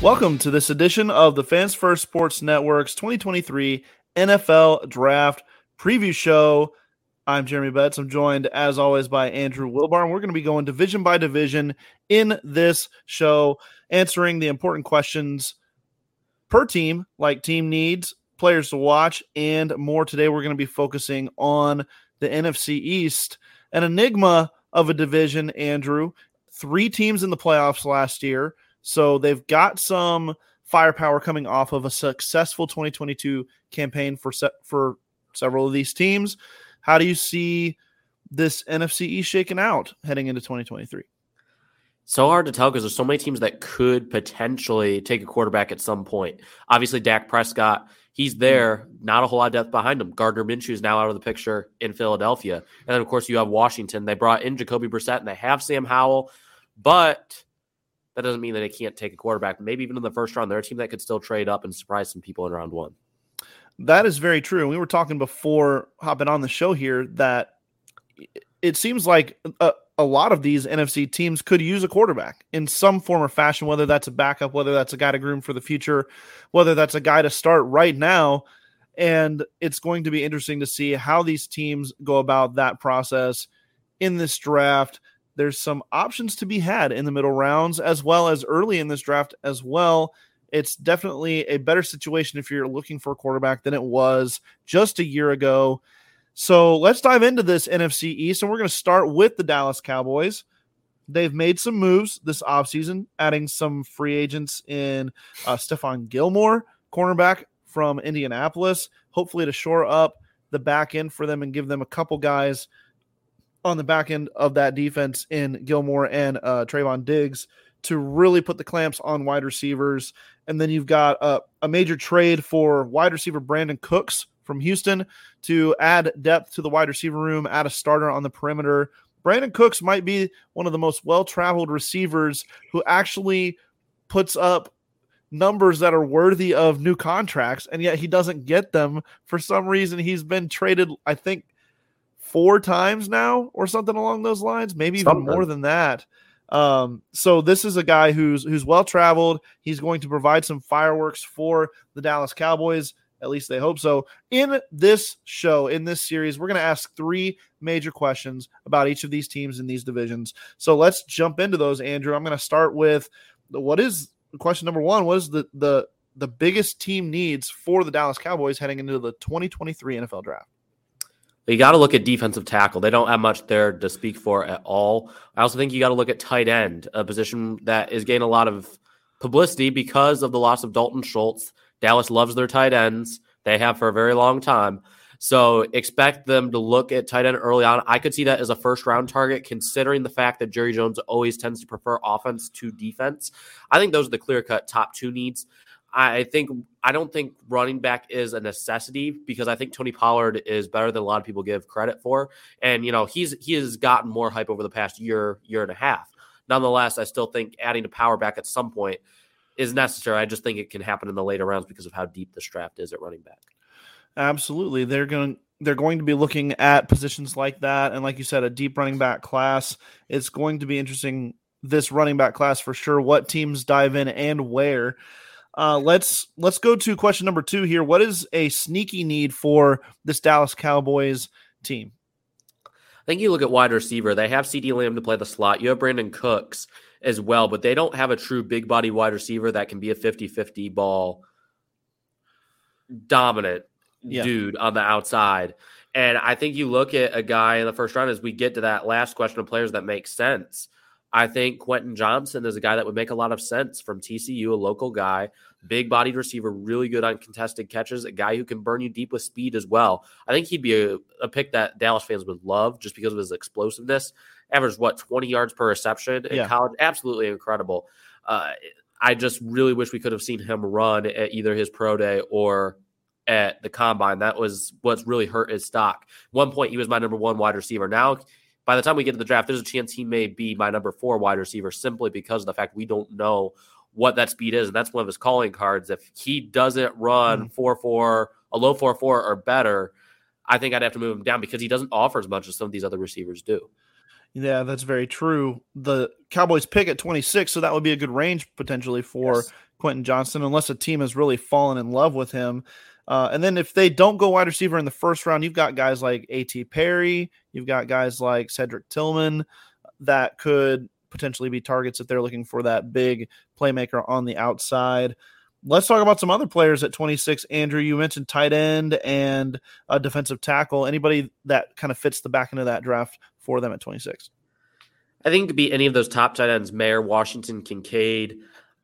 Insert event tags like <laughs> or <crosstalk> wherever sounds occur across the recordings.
Welcome to this edition of the Fans First Sports Network's 2023 NFL Draft Preview Show. I'm Jeremy Betz. I'm joined, as always, by Andrew Wilbar. We're going to be going division by division in this show, answering the important questions per team, like team needs, players to watch, and more. Today, we're going to be focusing on the NFC East, an enigma of a division, Andrew. Three teams in the playoffs last year so they've got some firepower coming off of a successful 2022 campaign for se- for several of these teams. How do you see this NFC East shaking out heading into 2023? So hard to tell because there's so many teams that could potentially take a quarterback at some point. Obviously, Dak Prescott, he's there. Not a whole lot of depth behind him. Gardner Minshew is now out of the picture in Philadelphia, and then of course you have Washington. They brought in Jacoby Brissett and they have Sam Howell, but that doesn't mean that they can't take a quarterback. Maybe even in the first round, they're a team that could still trade up and surprise some people in round one. That is very true. We were talking before hopping on the show here that it seems like a, a, lot of these NFC teams could use a quarterback in some form or fashion, whether that's a backup, whether that's a guy to groom for the future, whether that's a guy to start right now. And it's going to be interesting to see how these teams go about that process in this draft there's some options to be had in the middle rounds as well as early in this draft as well. It's definitely a better situation if you're looking for a quarterback than it was just a year ago. So let's dive into this NFC East, and we're going to start with the Dallas Cowboys. They've made some moves this offseason, adding some free agents in uh, Stephon Gilmore, cornerback from Indianapolis, hopefully to shore up the back end for them and give them a couple guys on the back end of that defense in Gilmore and uh, Trevon Diggs to really put the clamps on wide receivers. And then you've got a, a major trade for wide receiver Brandin Cooks from Houston to add depth to the wide receiver room, add a starter on the perimeter. Brandin Cooks might be one of the most well traveled receivers who actually puts up numbers that are worthy of new contracts, and yet he doesn't get them for some reason. He's been traded, I think, four times now or something along those lines, maybe even more than that. Um, so this is a guy who's who's well traveled. He's going to provide some fireworks for the Dallas Cowboys. At least they hope so. In this show, in this series, we're going to ask three major questions about each of these teams in these divisions. So let's jump into those, Andrew. I'm going to start with what is question number one? What is the the the biggest team needs for the Dallas Cowboys heading into the 2023 NFL Draft? You got to look at defensive tackle. They don't have much there to speak for at all. I also think you got to look at tight end, a position that is getting a lot of publicity because of the loss of Dalton Schultz. Dallas loves their tight ends. They have for a very long time. So expect them to look at tight end early on. I could see that as a first round target, considering the fact that Jerry Jones always tends to prefer offense to defense. I think those are the clear cut top two needs. I think I don't think running back is a necessity because I think Tony Pollard is better than a lot of people give credit for, and you know he's he has gotten more hype over the past year year and a half. Nonetheless, I still think adding a power back at some point is necessary. I just think it can happen in the later rounds because of how deep this draft is at running back. Absolutely, they're going they're going to be looking at positions like that, and like you said, a deep running back class. It's going to be interesting this running back class for sure. What teams dive in and where. Uh, let's let's go to question number two here. What is a sneaky need for this Dallas Cowboys team? I think you look at wide receiver. They have CeeDee Lamb to play the slot. You have Brandin Cooks as well, but they don't have a true big body wide receiver that can be a 50-50 ball dominant yeah. dude on the outside. And I think you look at a guy in the first round as we get to that last question of players that make sense. I think Quentin Johnston is a guy that would make a lot of sense from TCU, a local guy, big bodied receiver, really good on contested catches, a guy who can burn you deep with speed as well. I think he'd be a, a pick that Dallas fans would love just because of his explosiveness. Averaged what, 20 yards per reception in yeah. college? Absolutely incredible. Uh, I just really wish we could have seen him run at either his pro day or at the combine. That was what's really hurt his stock. One point, he was my number one wide receiver. Now, by the time we get to the draft, there's a chance he may be my number four wide receiver simply because of the fact we don't know what that speed is. And that's one of his calling cards. If he doesn't run mm-hmm. 4 4, a low 4 4 or better, I think I'd have to move him down because he doesn't offer as much as some of these other receivers do. Yeah, that's very true. The Cowboys pick at 26, so that would be a good range potentially for yes. Quentin Johnston, unless a team has really fallen in love with him. Uh, and then if they don't go wide receiver in the first round, you've got guys like A.T. Perry, you've got guys like Cedric Tillman that could potentially be targets if they're looking for that big playmaker on the outside. Let's talk about some other players at 26. Andrew, you mentioned tight end and a defensive tackle. Anybody that kind of fits the back end of that draft for them at 26? I think it could be any of those top tight ends, Mayer, Washington, Kincaid.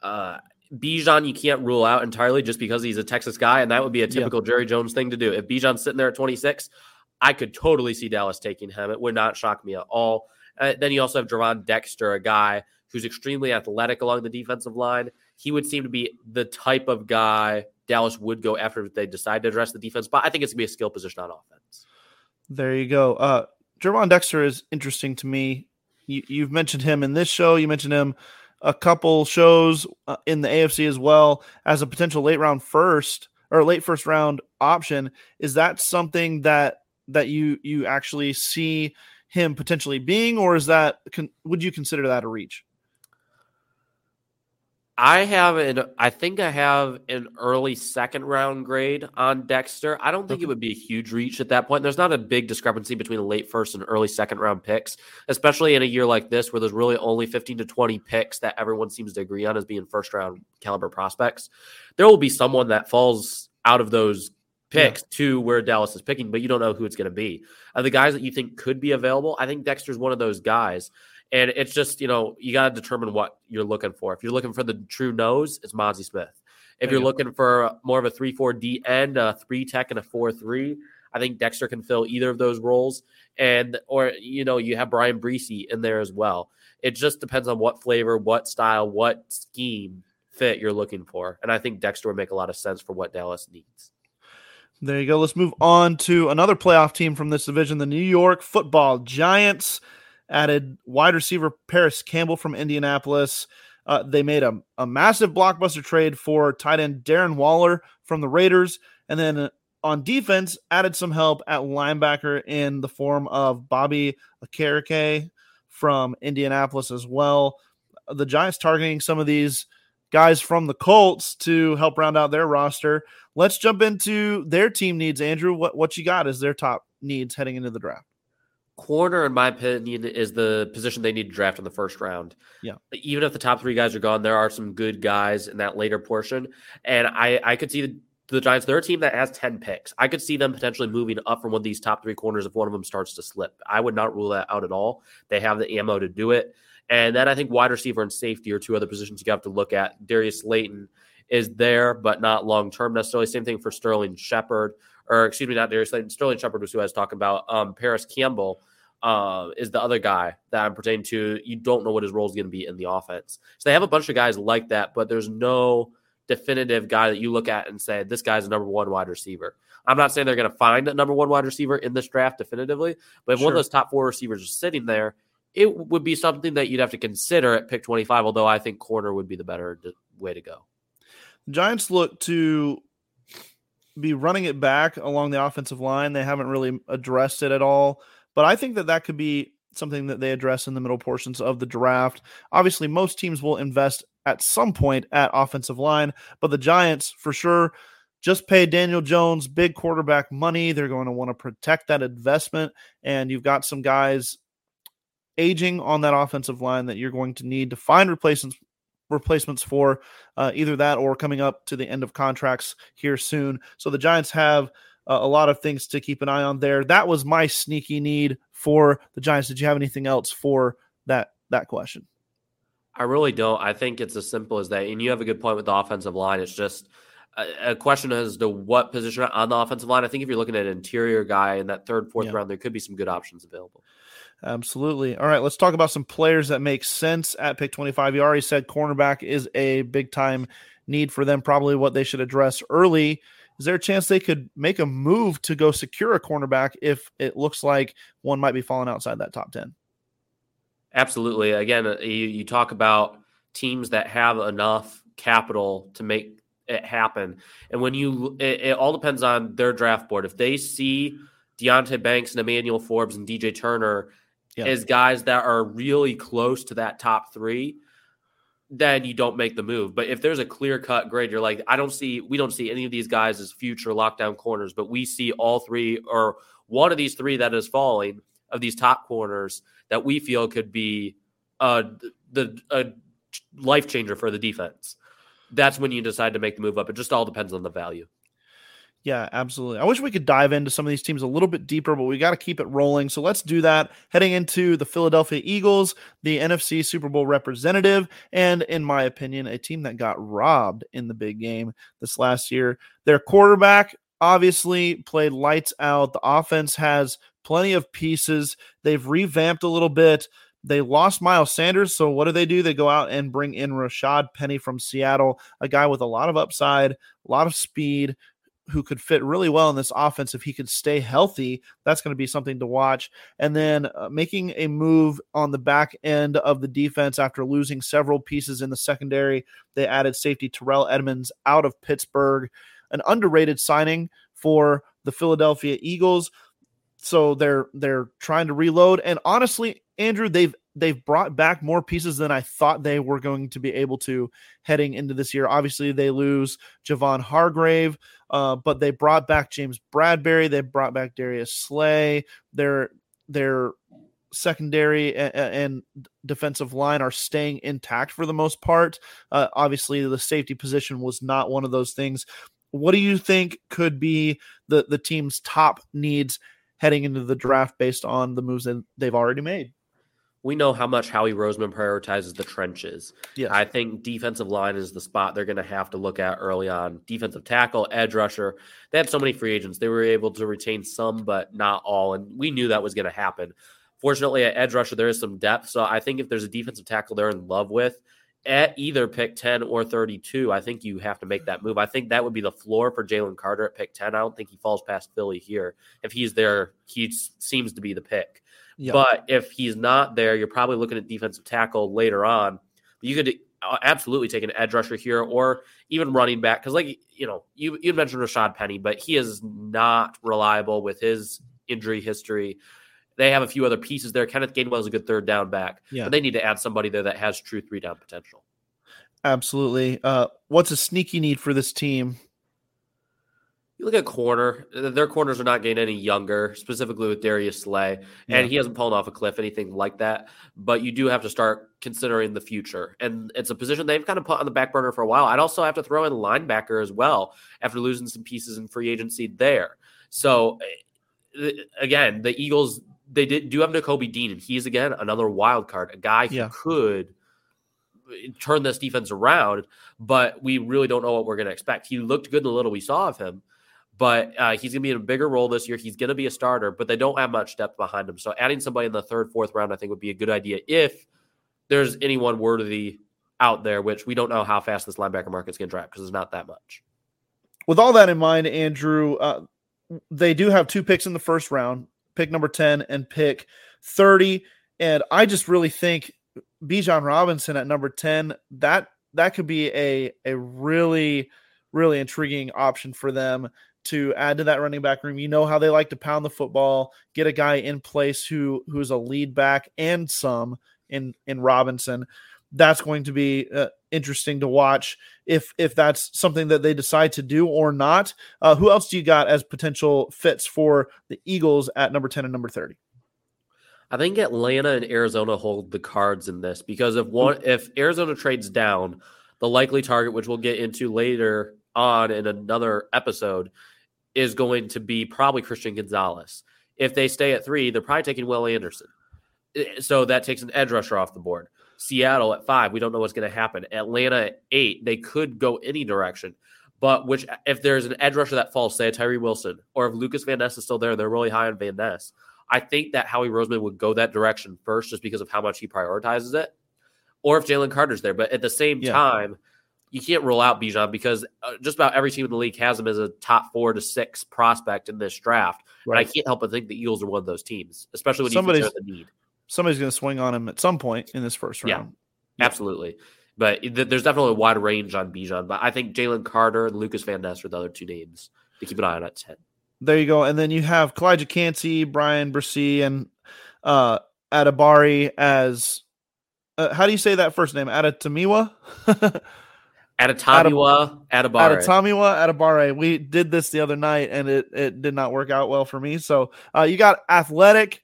Uh, Bijan, you can't rule out entirely just because he's a Texas guy, and that would be a typical yeah. Jerry Jones thing to do. If Bijan's sitting there at 26, I could totally see Dallas taking him. It would not shock me at all. Uh, then you also have Gervon Dexter, a guy who's extremely athletic along the defensive line. He would seem to be the type of guy Dallas would go after if they decide to address the defense. But I think it's going to be a skill position on offense. There you go. Uh, Gervon Dexter is interesting to me. You, have mentioned him in this show. You mentioned him a couple shows uh, in the AFC as well as a potential late round first or late first round option. Is that something that that you you actually see him potentially being, or is that would you consider that a reach? I have an I think I have an early second round grade on Dexter. I don't think okay. it would be a huge reach at that point. There's not a big discrepancy between the late first and early second round picks, especially in a year like this where there's really only 15 to 20 picks that everyone seems to agree on as being first round caliber prospects. There will be someone that falls out of those picks yeah. to where Dallas is picking, but you don't know who it's going to be. Uh, the guys that you think could be available, I think Dexter's one of those guys. And it's just, you know, you got to determine what you're looking for. If you're looking for the true nose, it's Mazi Smith. If you're looking for more of a 3 4 D end, a 3 tech, and a 4 3, I think Dexter can fill either of those roles. And, or, you know, you have Bryan Bresee in there as well. It just depends on what flavor, what style, what scheme fit you're looking for. And I think Dexter would make a lot of sense for what Dallas needs. There you go. Let's move on to another playoff team from this division, the New York Football Giants added wide receiver Parris Campbell from Indianapolis. Uh, they made a, a massive blockbuster trade for tight end Darren Waller from the Raiders. And then uh, on defense, added some help at linebacker in the form of Bobby Okereke from Indianapolis as well. The Giants targeting some of these guys from the Colts to help round out their roster. Let's jump into their team needs. Andrew, what, what you got is their top needs heading into the draft? Corner, in my opinion, is the position they need to draft in the first round. Yeah. Even if the top three guys are gone, there are some good guys in that later portion. And I, I could see the, the Giants, they're a team that has 10 picks. I could see them potentially moving up from one of these top three corners if one of them starts to slip. I would not rule that out at all. They have the ammo to do it. And then I think wide receiver and safety are two other positions you have to look at. Darius Slayton is there, but not long term necessarily. Same thing for Sterling Shepard or excuse me, not Darius Slayton. Sterling Shepard was who I was talking about. Um, Parris Campbell uh, is the other guy that I'm pertaining to. You don't know what his role is going to be in the offense. So they have a bunch of guys like that, but there's no definitive guy that you look at and say this guy's a number one wide receiver. I'm not saying they're going to find a number one wide receiver in this draft definitively, but if sure. one of those top four receivers is sitting there, it would be something that you'd have to consider at pick 25. Although I think corner would be the better way to go. Giants look to be running it back along the offensive line. They haven't really addressed it at all, but I think that that could be something that they address in the middle portions of the draft. Obviously, most teams will invest at some point at offensive line, but the Giants for sure just paid Daniel Jones big quarterback money. They're going to want to protect that investment, and you've got some guys aging on that offensive line that you're going to need to find replacements replacements for uh, either that or coming up to the end of contracts here soon. So the Giants have uh, a lot of things to keep an eye on there. That was my sneaky need for the Giants. Did you have anything else for that that question? I really don't. I think it's as simple as that. And you have a good point with the offensive line. It's just a, a question as to what position on the offensive line. I think if you're looking at an interior guy in that third, fourth yeah. round, there could be some good options available. Absolutely. All right, let's talk about some players that make sense at pick 25. You already said cornerback is a big time need for them, probably what they should address early. Is there a chance they could make a move to go secure a cornerback if it looks like one might be falling outside that top 10? Absolutely. Again, uh, you, you talk about teams that have enough capital to make it happen. And when you, it, it, all depends on their draft board. If they see Deonte Banks and Emmanuel Forbes and DJ Turner yeah. as guys that are really close to that top three, then you don't make the move. But if there's a clear cut grade, you're like, I don't see, we don't see any of these guys as future lockdown corners, but we see all three or one of these three that is falling of these top corners that we feel could be uh, the a life changer for the defense. That's when you decide to make the move up. It just all depends on the value. Yeah, absolutely. I wish we could dive into some of these teams a little bit deeper, but we got to keep it rolling. So let's do that. Heading into the Philadelphia Eagles, the NFC Super Bowl representative, and in my opinion, a team that got robbed in the big game this last year. Their quarterback obviously played lights out. The offense has plenty of pieces. They've revamped a little bit. They lost Miles Sanders. So what do they do? They go out and bring in Rashad Penny from Seattle, a guy with a lot of upside, a lot of speed, who could fit really well in this offense if he could stay healthy. That's going to be something to watch. And then uh, making a move on the back end of the defense after losing several pieces in the secondary. They added safety Terrell Edmunds out of Pittsburgh, an underrated signing for the Philadelphia Eagles. So they're they're trying to reload and honestly Andrew they've they've brought back more pieces than I thought they were going to be able to heading into this year. Obviously, they lose Javon Hargrave, uh, but they brought back James Bradberry. They brought back Darius Slay. Their their secondary and, and, defensive line are staying intact for the most part. Uh, obviously, the safety position was not one of those things. What do you think could be the the team's top needs heading into the draft based on the moves that they've already made? We know how much Howie Roseman prioritizes the trenches. Yes. I think defensive line is the spot they're going to have to look at early on. Defensive tackle, edge rusher. They had so many free agents. They were able to retain some, but not all. And we knew that was going to happen. Fortunately, at edge rusher, there is some depth. So I think if there's a defensive tackle they're in love with, at either pick 10 or 32, I think you have to make that move. I think that would be the floor for Jalen Carter at pick 10. I don't think he falls past Philly here. If he's there, he seems to be the pick. But if he's not there, you're probably looking at defensive tackle later on. You could uh, absolutely take an edge rusher here or even running back because, like you know, you you mentioned Rashad Penny, but he is not reliable with his injury history. They have a few other pieces there. Kenneth Gainwell is a good third down back, yeah. but they need to add somebody there that has true three down potential. Absolutely. Uh, what's a sneaky need for this team you look at corner, their corners are not getting any younger, specifically with Darius Slay, yeah. and he hasn't fallen off a cliff, anything like that. But you do have to start considering the future, and it's a position they've kind of put on the back burner for a while. I'd also have to throw in linebacker as well after losing some pieces in free agency there. So eh, again, the Eagles they did do have Nakobe Dean, and he's again another wild card, a guy who yeah. could turn this defense around, but we really don't know what we're going to expect. He looked good in the little we saw of him, but uh, he's going to be in a bigger role this year. He's going to be a starter, but they don't have much depth behind him. So adding somebody in the third, fourth round, I think would be a good idea if there's anyone worthy out there, which we don't know how fast this linebacker market's going to drop because it's not that much. With all that in mind, Andrew, uh, they do have two picks in the first round, pick number 10 and pick 30. And I just really think Bijan Robinson at number 10, that that could be a a really really intriguing option for them to add to that running back room. You know how they like to pound the football, get a guy in place who who's a lead back and some in in Robinson. That's going to be uh, interesting to watch if if that's something that they decide to do or not. Uh, who else do you got as potential fits for the Eagles at number ten and number thirty? I think Atlanta and Arizona hold the cards in this because if one if Arizona trades down, the likely target, which we'll get into later on in another episode, is going to be probably Christian Gonzalez. If they stay at three, they're probably taking Will Anderson. Eh, so that takes an edge rusher off the board. Seattle at five, we don't know what's going to happen. Atlanta at eight, they could go any direction. But which, if there's an edge rusher that falls, say a Tyree Wilson, or if Lukas Van Ness is still there, they're really high on Van Ness. I think that Howie Roseman would go that direction first, just because of how much he prioritizes it, or if Jalen Carter's there. But at the same yeah. time, you can't rule out Bijan because uh, just about every team in the league has him as a top four to six prospect in this draft. Right. And I can't help but think the Eagles are one of those teams, especially when somebody's the need. Somebody's going to swing on him at some point in this first round. Yeah, absolutely. But th- there's definitely a wide range on Bijan. But I think Jalen Carter and Lukas Van Ness are the other two names to keep an eye on at 10. There you go. And then you have Calijah Kancey, Bryan Bresee, and uh, as uh, how do you say that first name? Adetomiwa? <laughs> Adetomiwa, Adebawore. Adetomiwa, Adebawore. We did this the other night and it, it did not work out well for me. So uh, you got athletic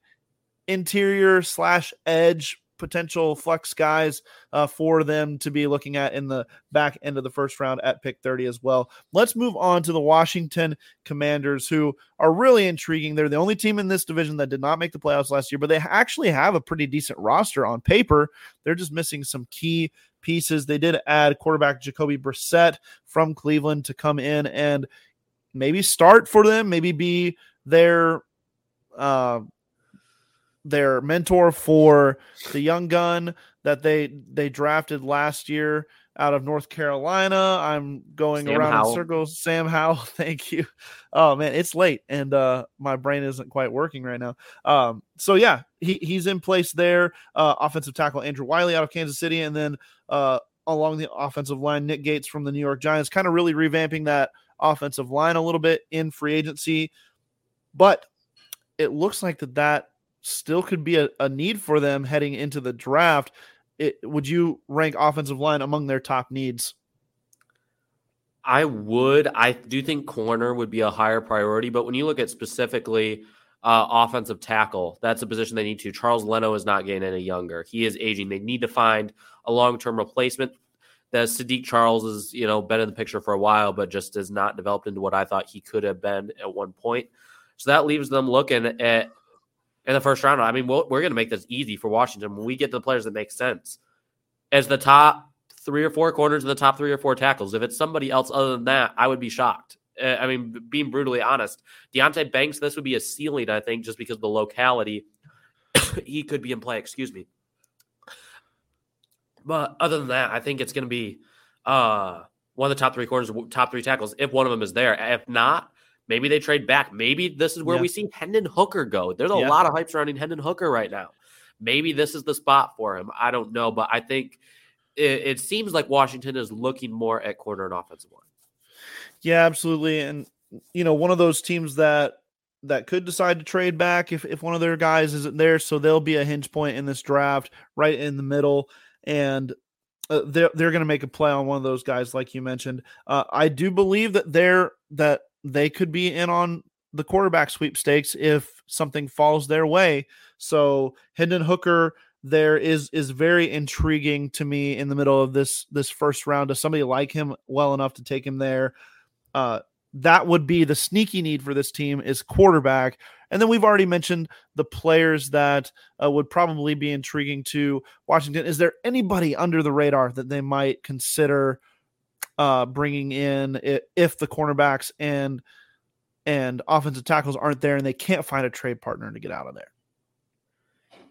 interior slash edge potential flex guys uh, for them to be looking at in the back end of the first round at pick 30 as well. Let's move on to the Washington Commanders, who are really intriguing. They're the only team in this division that did not make the playoffs last year, but they actually have a pretty decent roster on paper. They're just missing some key pieces. They did add quarterback Jacoby Brissett from Cleveland to come in and maybe start for them, maybe be their uh, their mentor for the young gun that they they drafted last year out of North Carolina. I'm going Sam around Howell. in circles. Sam Howell, <laughs> thank you. Oh man, it's late and uh my brain isn't quite working right now. Um so yeah, he he's in place there. Uh offensive tackle Andrew Wylie out of Kansas City and then uh along the offensive line Nick Gates from the New York Giants kind of really revamping that offensive line a little bit in free agency. But it looks like that that still could be a, a need for them heading into the draft. It, would you rank offensive line among their top needs? I would. I do think corner would be a higher priority, but when you look at specifically uh, offensive tackle, that's a position they need to. Charles Leno is not getting any younger. He is aging. They need to find a long term replacement. That Saahdiq Charles has, you know, been in the picture for a while, but just has not developed into what I thought he could have been at one point. So that leaves them looking at in the first round. I mean, we're going to make this easy for Washington when we get to the players that make sense. As the top three or four corners and the top three or four tackles, if it's somebody else other than that, I would be shocked. Uh, I mean, being brutally honest, Deonte Banks, this would be a ceiling, I think, just because of the locality. <coughs> he could be in play, excuse me. But other than that, I think it's going to be uh, one of the top three corners, top three tackles, if one of them is there. If not, Maybe they trade back. Maybe this is where yeah. we see Hendon Hooker go. There's a yeah. lot of hype surrounding Hendon Hooker right now. Maybe this is the spot for him. I don't know, but I think it, it seems like Washington is looking more at corner and offensive line. Yeah, absolutely. And you know, one of those teams that that could decide to trade back if, if one of their guys isn't there. So they'll be a hinge point in this draft right in the middle. And uh, they're, they're going to make a play on one of those guys, like you mentioned. Uh, I do believe that they're that they could be in on the quarterback sweepstakes if something falls their way. So Hendon Hooker there is is very intriguing to me in the middle of this this first round. Does somebody like him well enough to take him there? Uh, that would be the sneaky need for this team is quarterback. And then we've already mentioned the players that uh, would probably be intriguing to Washington. Is there anybody under the radar that they might consider uh, bringing in it, if the cornerbacks and and offensive tackles aren't there and they can't find a trade partner to get out of there.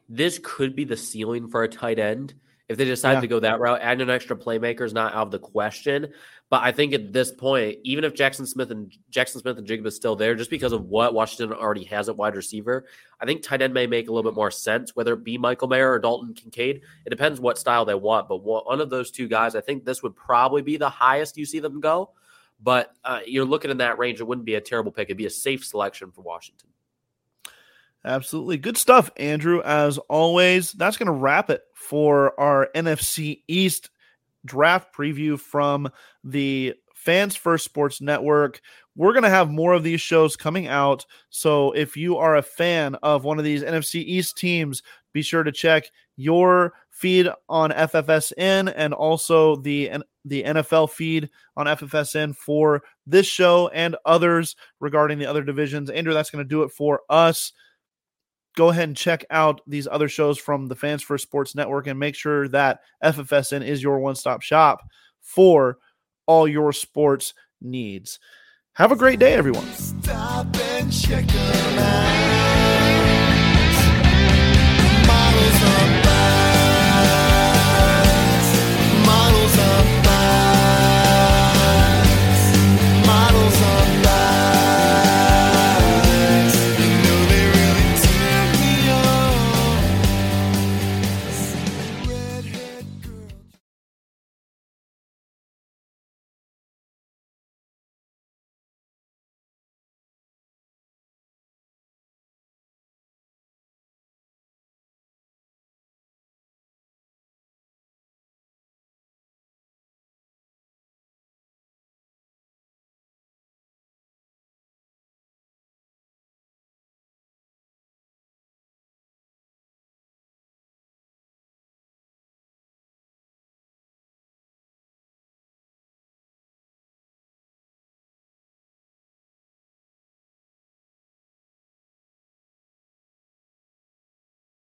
This could be the ceiling for a tight end if they decide yeah. to go that route. Adding an extra playmaker is not out of the question. But I think at this point, even if Jackson Smith and Jaxon Smith-Njigba is still there, just because of what Washington already has at wide receiver, I think tight end may make a little bit more sense, whether it be Michael Mayer or Dalton Kincaid. It depends what style they want. But one of those two guys, I think this would probably be the highest you see them go. But uh, you're looking in that range. It wouldn't be a terrible pick. It'd be a safe selection for Washington. Absolutely. Good stuff, Andrew. As always, that's going to wrap it for our NFC East draft preview from the Fans First Sports Network. We're going to have more of these shows coming out. So if you are a fan of one of these NFC East teams, be sure to check your feed on FFSN and also the the NFL feed on FFSN for this show and others regarding the other divisions. Andrew, that's going to do it for us. Go ahead and check out these other shows from the Fans First Sports Network and make sure that FFSN is your one stop shop for all your sports needs. Have a great day, everyone.